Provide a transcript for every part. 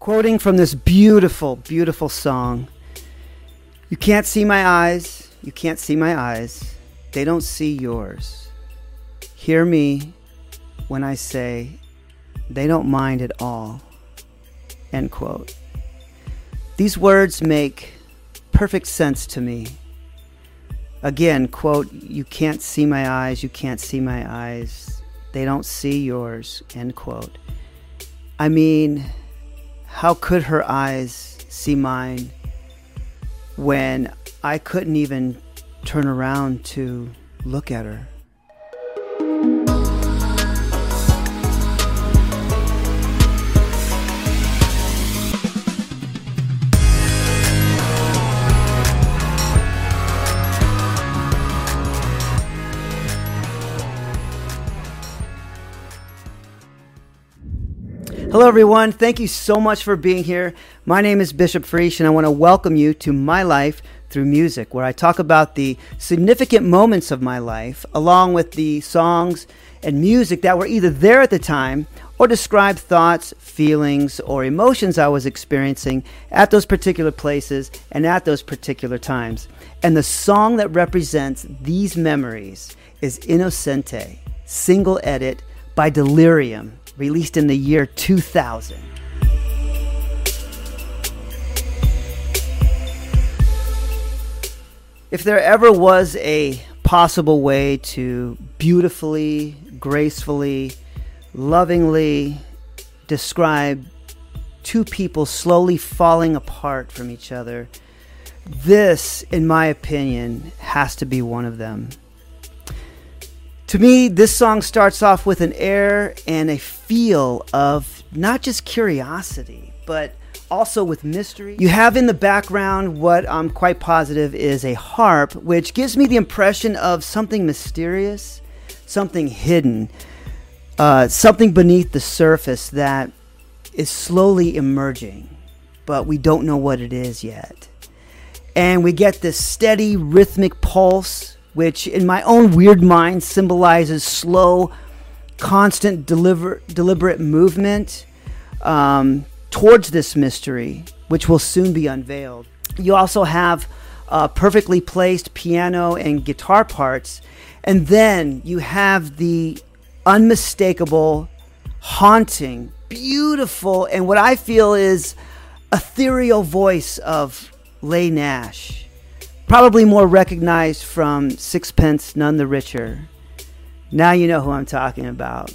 quoting from this beautiful, beautiful song You can't see my eyes, you can't see my eyes, they don't see yours. Hear me when I say they don't mind at all. End quote. These words make perfect sense to me. Again, quote, you can't see my eyes, you can't see my eyes, they don't see yours, end quote. I mean, how could her eyes see mine when I couldn't even turn around to look at her? Hello, everyone. Thank you so much for being here. My name is Bishop Friesch, and I want to welcome you to my life through music, where I talk about the significant moments of my life, along with the songs and music that were either there at the time or describe thoughts, feelings, or emotions I was experiencing at those particular places and at those particular times. And the song that represents these memories is Innocente, single edit by Delerium released in the year 2000. If there ever was a possible way to beautifully, gracefully, lovingly describe two people slowly falling apart from each other, this, in my opinion, has to be one of them. To me, this song starts off with an air and a feel of not just curiosity, but also with mystery. You have in the background what I'm quite positive is a harp, which gives me the impression of something mysterious, something hidden, uh, something beneath the surface that is slowly emerging, but we don't know what it is yet. And we get this steady rhythmic pulse which in my own weird mind symbolizes slow, constant, deliver, deliberate movement um, towards this mystery, which will soon be unveiled. You also have uh, perfectly placed piano and guitar parts, and then you have the unmistakable, haunting, beautiful, and what I feel is ethereal voice of Leigh Nash probably more recognized from Sixpence None the Richer. Now you know who I'm talking about.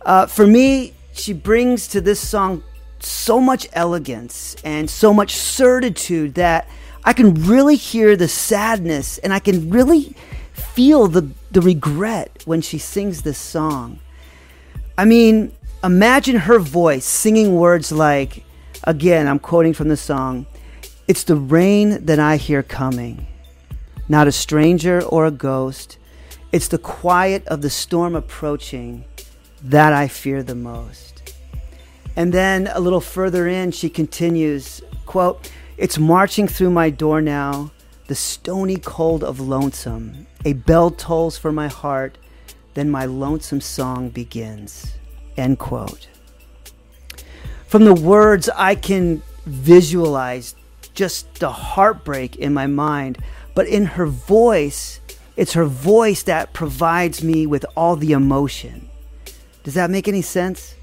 Uh, for me, she brings to this song so much elegance and so much certitude that I can really hear the sadness and I can really feel the, the regret when she sings this song. I mean, imagine her voice singing words like, again, I'm quoting from the song, it's the rain that I hear coming, not a stranger or a ghost. It's the quiet of the storm approaching that I fear the most. And then a little further in, she continues, quote, It's marching through my door now, the stony cold of lonesome. A bell tolls for my heart, then my lonesome song begins. End quote. From the words, I can visualize just the heartbreak in my mind. But in her voice, it's her voice that provides me with all the emotion. Does that make any sense?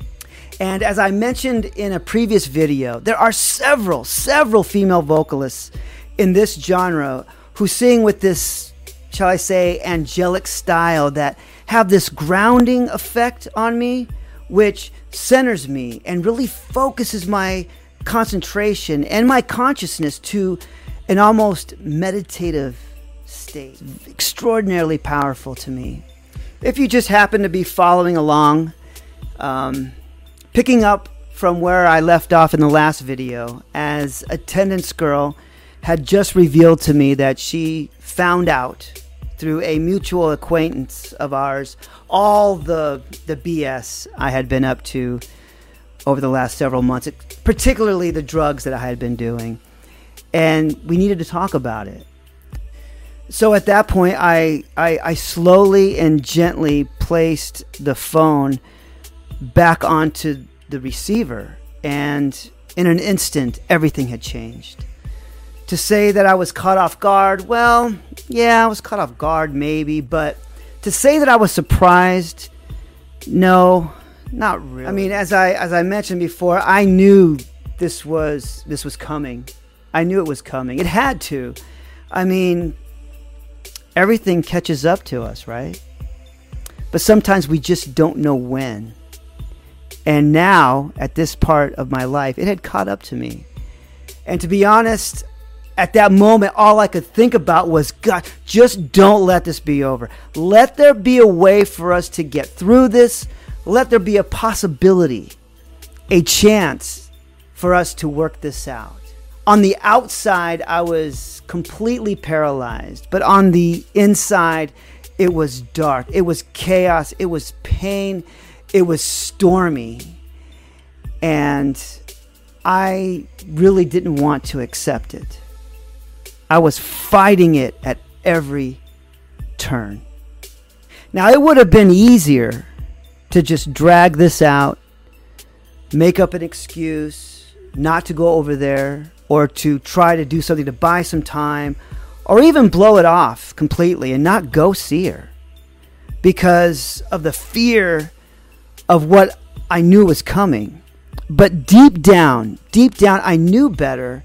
And as I mentioned in a previous video, there are several, several female vocalists in this genre who sing with this, shall I say, angelic style that have this grounding effect on me, which centers me and really focuses my concentration and my consciousness to an almost meditative state. Extraordinarily powerful to me. If you just happen to be following along, um, picking up from where I left off in the last video, as Attendance Girl had just revealed to me that she found out through a mutual acquaintance of ours all the the BS I had been up to over the last several months, particularly the drugs that I had been doing. And we needed to talk about it. So at that point, I, I, I slowly and gently placed the phone back onto the receiver. And in an instant, everything had changed. To say that I was caught off guard, well, yeah, I was caught off guard maybe, but to say that I was surprised, no, not really. I mean, as I as I mentioned before, I knew this was this was coming. I knew it was coming. It had to. I mean, everything catches up to us, right? But sometimes we just don't know when. And now, at this part of my life, it had caught up to me. And to be honest, at that moment, all I could think about was, God, just don't let this be over. Let there be a way for us to get through this. Let there be a possibility, a chance for us to work this out. On the outside, I was completely paralyzed, but on the inside, it was dark. It was chaos. It was pain. It was stormy. And I really didn't want to accept it. I was fighting it at every turn. Now, it would have been easier to just drag this out, make up an excuse, not to go over there, or to try to do something to buy some time, or even blow it off completely and not go see her because of the fear of what I knew was coming. But deep down, deep down, I knew better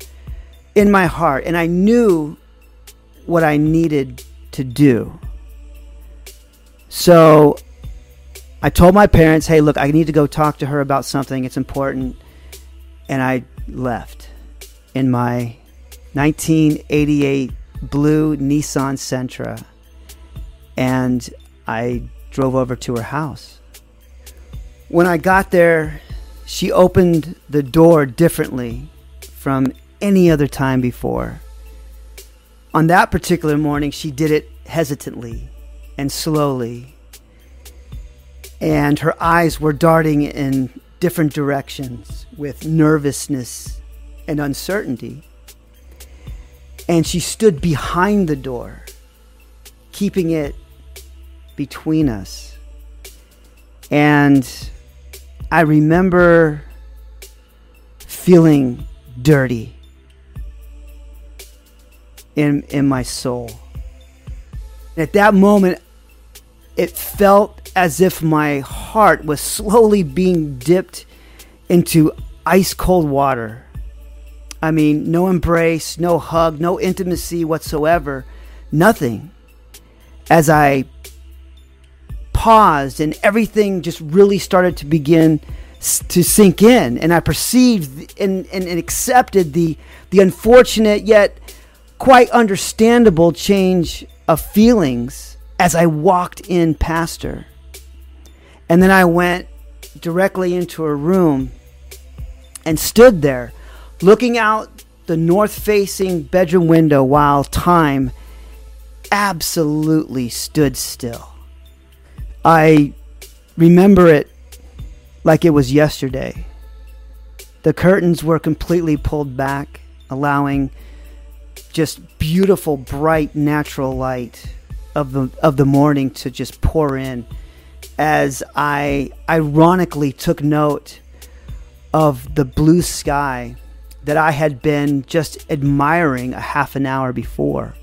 in my heart, and I knew what I needed to do. So I told my parents, hey, look, I need to go talk to her about something. It's important. And I left in my 1988 blue Nissan Sentra. And I drove over to her house. When I got there, she opened the door differently from any other time before. On that particular morning, she did it hesitantly and slowly, and her eyes were darting in different directions with nervousness and uncertainty. And she stood behind the door, keeping it between us. And I remember feeling dirty in, in my soul. At that moment, it felt as if my heart was slowly being dipped into ice cold water. I mean, no embrace, no hug, no intimacy whatsoever, nothing. As I paused and everything just really started to begin to sink in and I perceived and, and, and accepted the the unfortunate yet quite understandable change of feelings as I walked in past her. And then I went directly into a room and stood there looking out the north facing bedroom window while time absolutely stood still. I remember it like it was yesterday. The curtains were completely pulled back, allowing just beautiful, bright, natural light of the of the morning to just pour in as I ironically took note of the blue sky that I had been just admiring a half an hour before.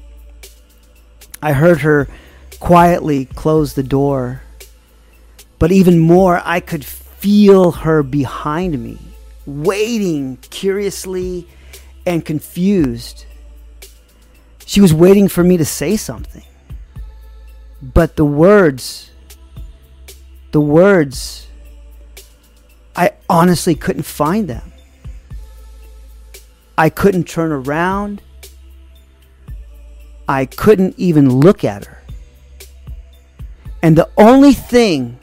I heard her quietly close the door but even more, I could feel her behind me, waiting curiously and confused. She was waiting for me to say something. But the words, the words, I honestly couldn't find them. I couldn't turn around. I couldn't even look at her. And the only thing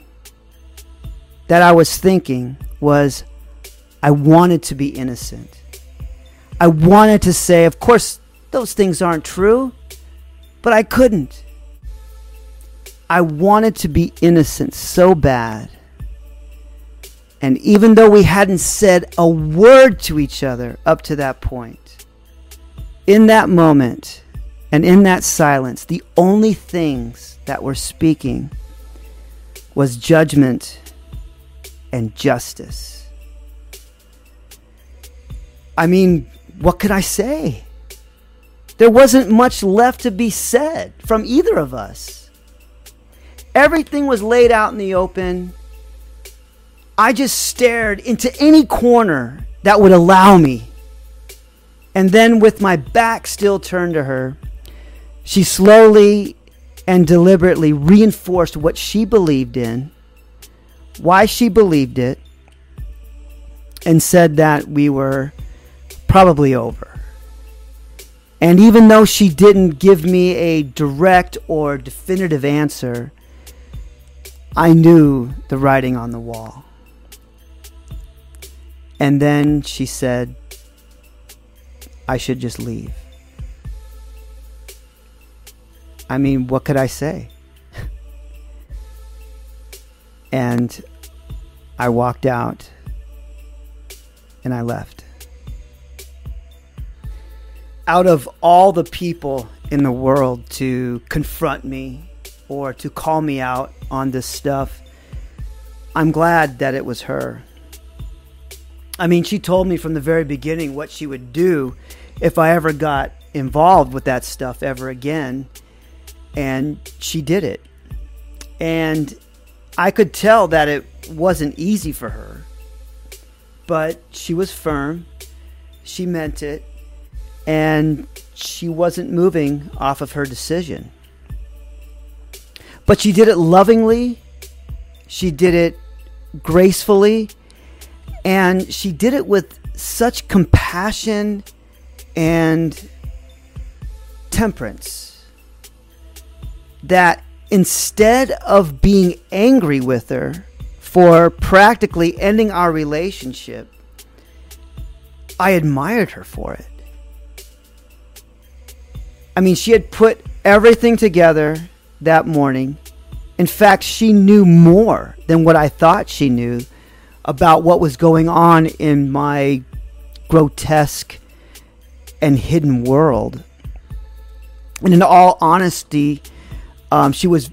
that I was thinking was I wanted to be innocent. I wanted to say, of course, those things aren't true, but I couldn't. I wanted to be innocent so bad. And even though we hadn't said a word to each other up to that point, in that moment and in that silence, the only things that were speaking was judgment and justice. I mean, what could I say? There wasn't much left to be said from either of us. Everything was laid out in the open. I just stared into any corner that would allow me. And then, with my back still turned to her, she slowly and deliberately reinforced what she believed in, why she believed it, and said that we were probably over. And even though she didn't give me a direct or definitive answer, I knew the writing on the wall. And then she said, I should just leave. I mean, what could I say? and I walked out and I left. Out of all the people in the world to confront me or to call me out on this stuff, I'm glad that it was her. I mean, she told me from the very beginning what she would do if I ever got involved with that stuff ever again and she did it. And I could tell that it wasn't easy for her, but she was firm, she meant it, and she wasn't moving off of her decision. But she did it lovingly, she did it gracefully, and she did it with such compassion and temperance that instead of being angry with her for practically ending our relationship, I admired her for it. I mean, she had put everything together that morning. In fact, she knew more than what I thought she knew about what was going on in my grotesque and hidden world. And in all honesty, um, she was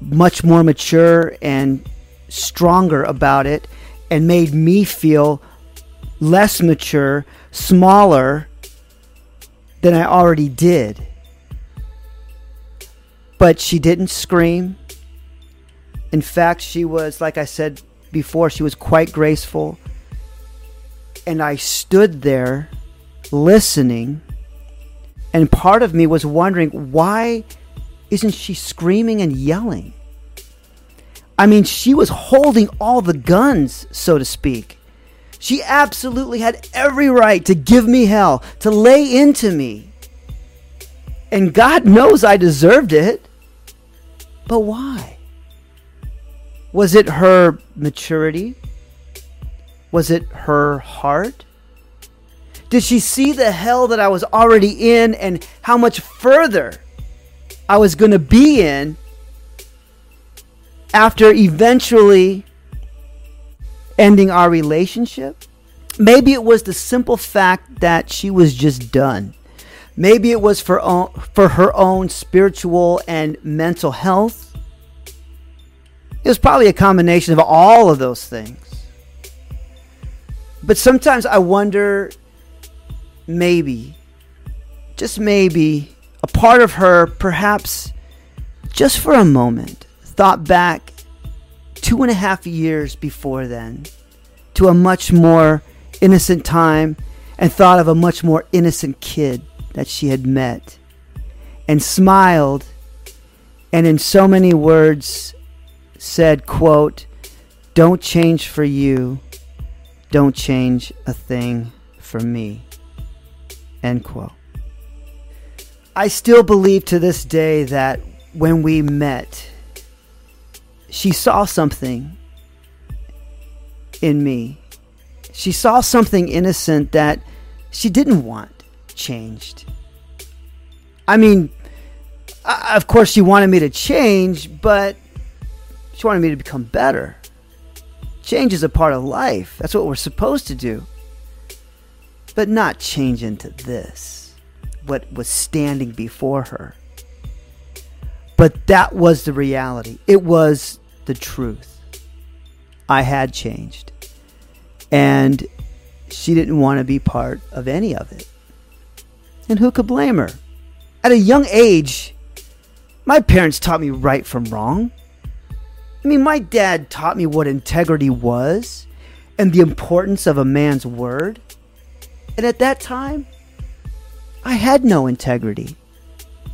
much more mature and stronger about it and made me feel less mature, smaller than I already did. But she didn't scream. In fact, she was, like I said before, she was quite graceful. And I stood there listening. And part of me was wondering why isn't she screaming and yelling? I mean, she was holding all the guns, so to speak. She absolutely had every right to give me hell, to lay into me. And God knows I deserved it. But why? Was it her maturity? Was it her heart? Did she see the hell that I was already in and how much further I was going to be in after eventually ending our relationship. Maybe it was the simple fact that she was just done. Maybe it was for, own, for her own spiritual and mental health. It was probably a combination of all of those things. But sometimes I wonder maybe, just maybe, a part of her, perhaps just for a moment, thought back two and a half years before then to a much more innocent time and thought of a much more innocent kid that she had met and smiled and in so many words said quote don't change for you. Don't change a thing for me. End quote. I still believe to this day that when we met, she saw something in me. She saw something innocent that she didn't want changed. I mean, of course, she wanted me to change, but she wanted me to become better. Change is a part of life. That's what we're supposed to do. But not change into this what was standing before her. But that was the reality. It was the truth. I had changed. And she didn't want to be part of any of it. And who could blame her? At a young age, my parents taught me right from wrong. I mean, my dad taught me what integrity was and the importance of a man's word. And at that time, I had no integrity.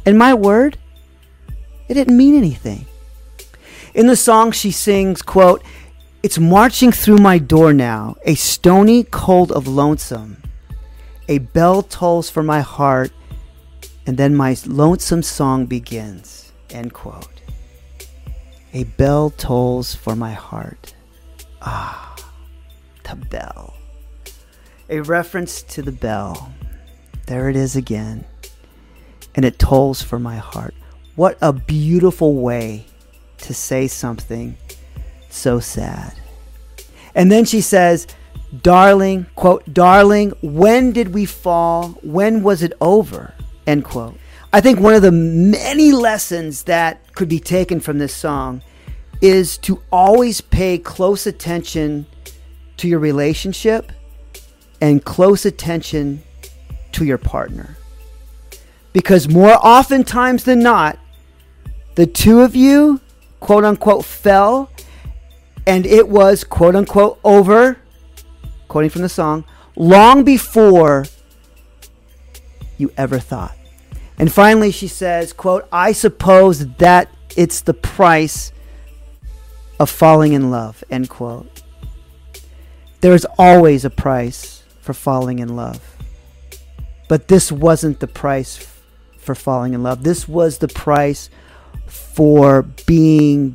And my word, it didn't mean anything. In the song, she sings, quote, It's marching through my door now, a stony cold of lonesome. A bell tolls for my heart, and then my lonesome song begins. End quote. A bell tolls for my heart. Ah, the bell. A reference to the bell. There it is again. And it tolls for my heart. What a beautiful way to say something so sad. And then she says, Darling, quote, Darling, when did we fall? When was it over? End quote. I think one of the many lessons that could be taken from this song is to always pay close attention to your relationship and close attention to your partner. Because more oftentimes than not, the two of you, quote unquote, fell and it was, quote unquote, over, quoting from the song, long before you ever thought. And finally, she says, quote, I suppose that it's the price of falling in love, end quote. There is always a price for falling in love. But this wasn't the price for falling in love. This was the price for being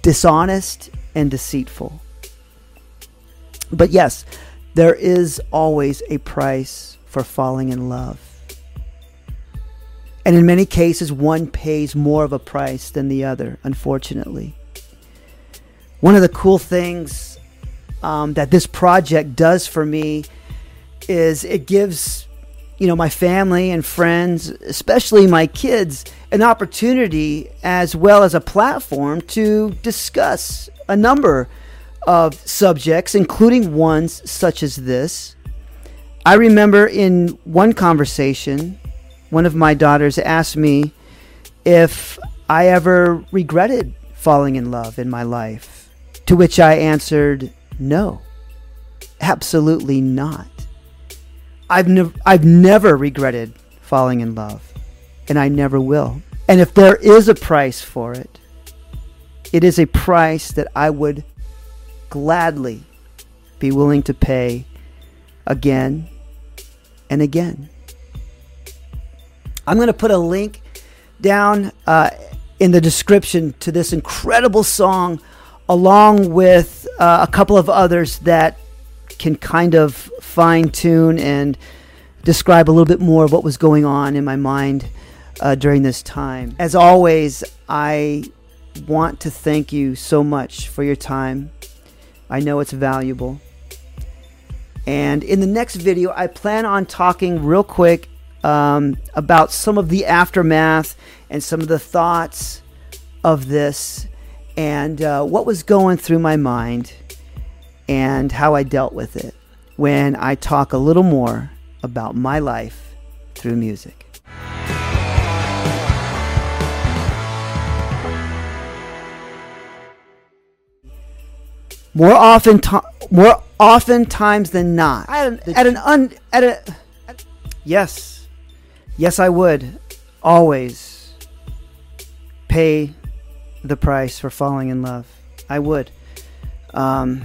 dishonest and deceitful. But yes, there is always a price for falling in love. And in many cases, one pays more of a price than the other, unfortunately. One of the cool things um, that this project does for me is it gives you know my family and friends especially my kids an opportunity as well as a platform to discuss a number of subjects including ones such as this i remember in one conversation one of my daughters asked me if I ever regretted falling in love in my life, to which I answered, no, absolutely not. I've, ne- I've never regretted falling in love, and I never will. And if there is a price for it, it is a price that I would gladly be willing to pay again and again. I'm going to put a link down uh, in the description to this incredible song, along with uh, a couple of others that can kind of fine tune and describe a little bit more of what was going on in my mind uh, during this time. As always, I want to thank you so much for your time. I know it's valuable. And in the next video, I plan on talking real quick um, about some of the aftermath and some of the thoughts of this and uh, what was going through my mind and how I dealt with it when I talk a little more about my life through music. More often, to- more often times than not, at an, at an un, at a, yes, Yes, I would always pay the price for falling in love. I would. Um,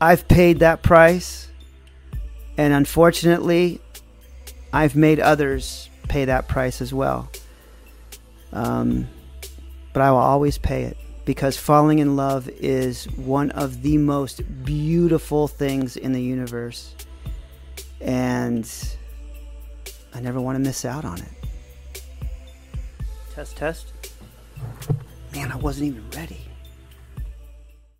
I've paid that price, and unfortunately, I've made others pay that price as well. Um, but I will always pay it because falling in love is one of the most beautiful things in the universe. And I never want to miss out on it. Test, test. Man, I wasn't even ready.